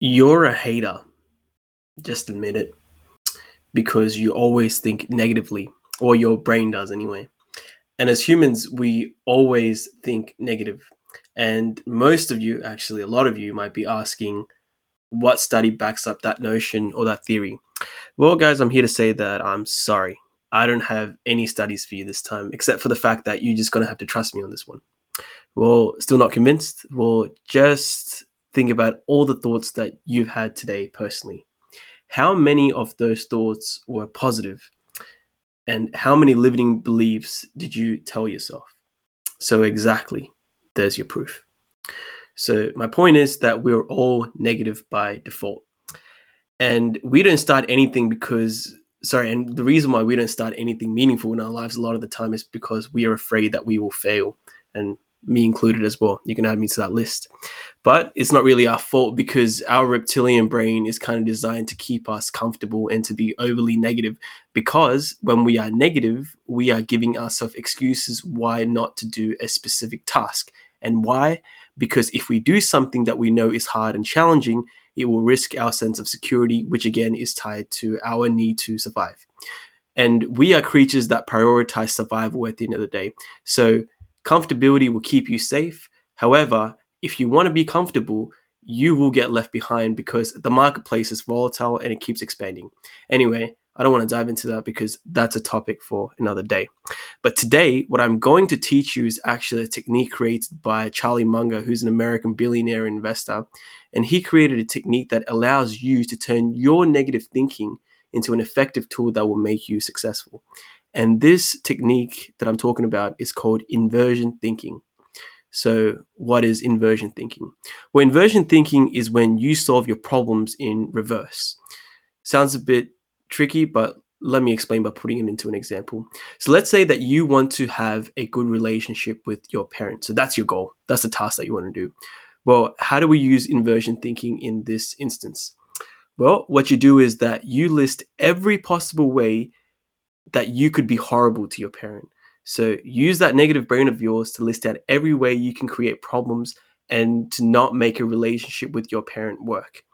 You're a hater. Just admit it. Because you always think negatively, or your brain does anyway. And as humans, we always think negative. And most of you, actually, a lot of you might be asking, what study backs up that notion or that theory? Well, guys, I'm here to say that I'm sorry. I don't have any studies for you this time, except for the fact that you're just going to have to trust me on this one. Well, still not convinced? Well, just think about all the thoughts that you've had today personally. How many of those thoughts were positive? And how many limiting beliefs did you tell yourself? So, exactly, there's your proof. So, my point is that we're all negative by default. And we don't start anything because, sorry, and the reason why we don't start anything meaningful in our lives a lot of the time is because we are afraid that we will fail. And me included as well. You can add me to that list. But it's not really our fault because our reptilian brain is kind of designed to keep us comfortable and to be overly negative. Because when we are negative, we are giving ourselves excuses why not to do a specific task. And why? Because if we do something that we know is hard and challenging, it will risk our sense of security, which again is tied to our need to survive. And we are creatures that prioritize survival at the end of the day. So Comfortability will keep you safe. However, if you want to be comfortable, you will get left behind because the marketplace is volatile and it keeps expanding. Anyway, I don't want to dive into that because that's a topic for another day. But today, what I'm going to teach you is actually a technique created by Charlie Munger, who's an American billionaire investor. And he created a technique that allows you to turn your negative thinking into an effective tool that will make you successful. And this technique that I'm talking about is called inversion thinking. So, what is inversion thinking? Well, inversion thinking is when you solve your problems in reverse. Sounds a bit tricky, but let me explain by putting it into an example. So, let's say that you want to have a good relationship with your parents. So, that's your goal. That's the task that you want to do. Well, how do we use inversion thinking in this instance? Well, what you do is that you list every possible way that you could be horrible to your parent. So use that negative brain of yours to list out every way you can create problems and to not make a relationship with your parent work.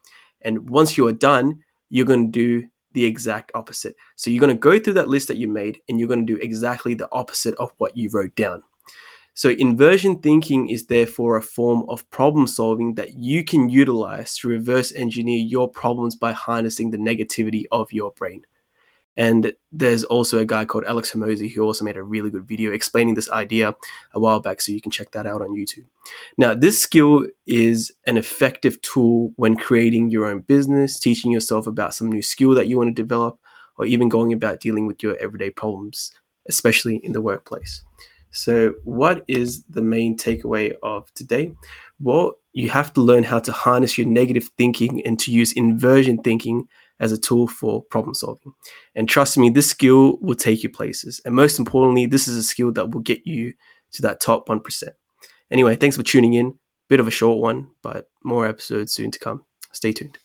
And once you are done, you're going to do the exact opposite. So you're going to go through that list that you made and you're going to do exactly the opposite of what you wrote down. So inversion thinking is therefore a form of problem solving that you can utilize to reverse engineer your problems by harnessing the negativity of your brain. And there's also a guy called Alex Hormozi who also made a really good video explaining this idea a while back. So you can check that out on YouTube. Now, this skill is an effective tool when creating your own business, teaching yourself about some new skill that you want to develop, or even going about dealing with your everyday problems, especially in the workplace. So, what is the main takeaway of today? Well, you have to learn how to harness your negative thinking and to use inversion thinking as a tool for problem solving. And trust me, this skill will take you places. And most importantly, this is a skill that will get you to that top 1%. Anyway, thanks for tuning in. Bit of a short one, but more episodes soon to come. Stay tuned.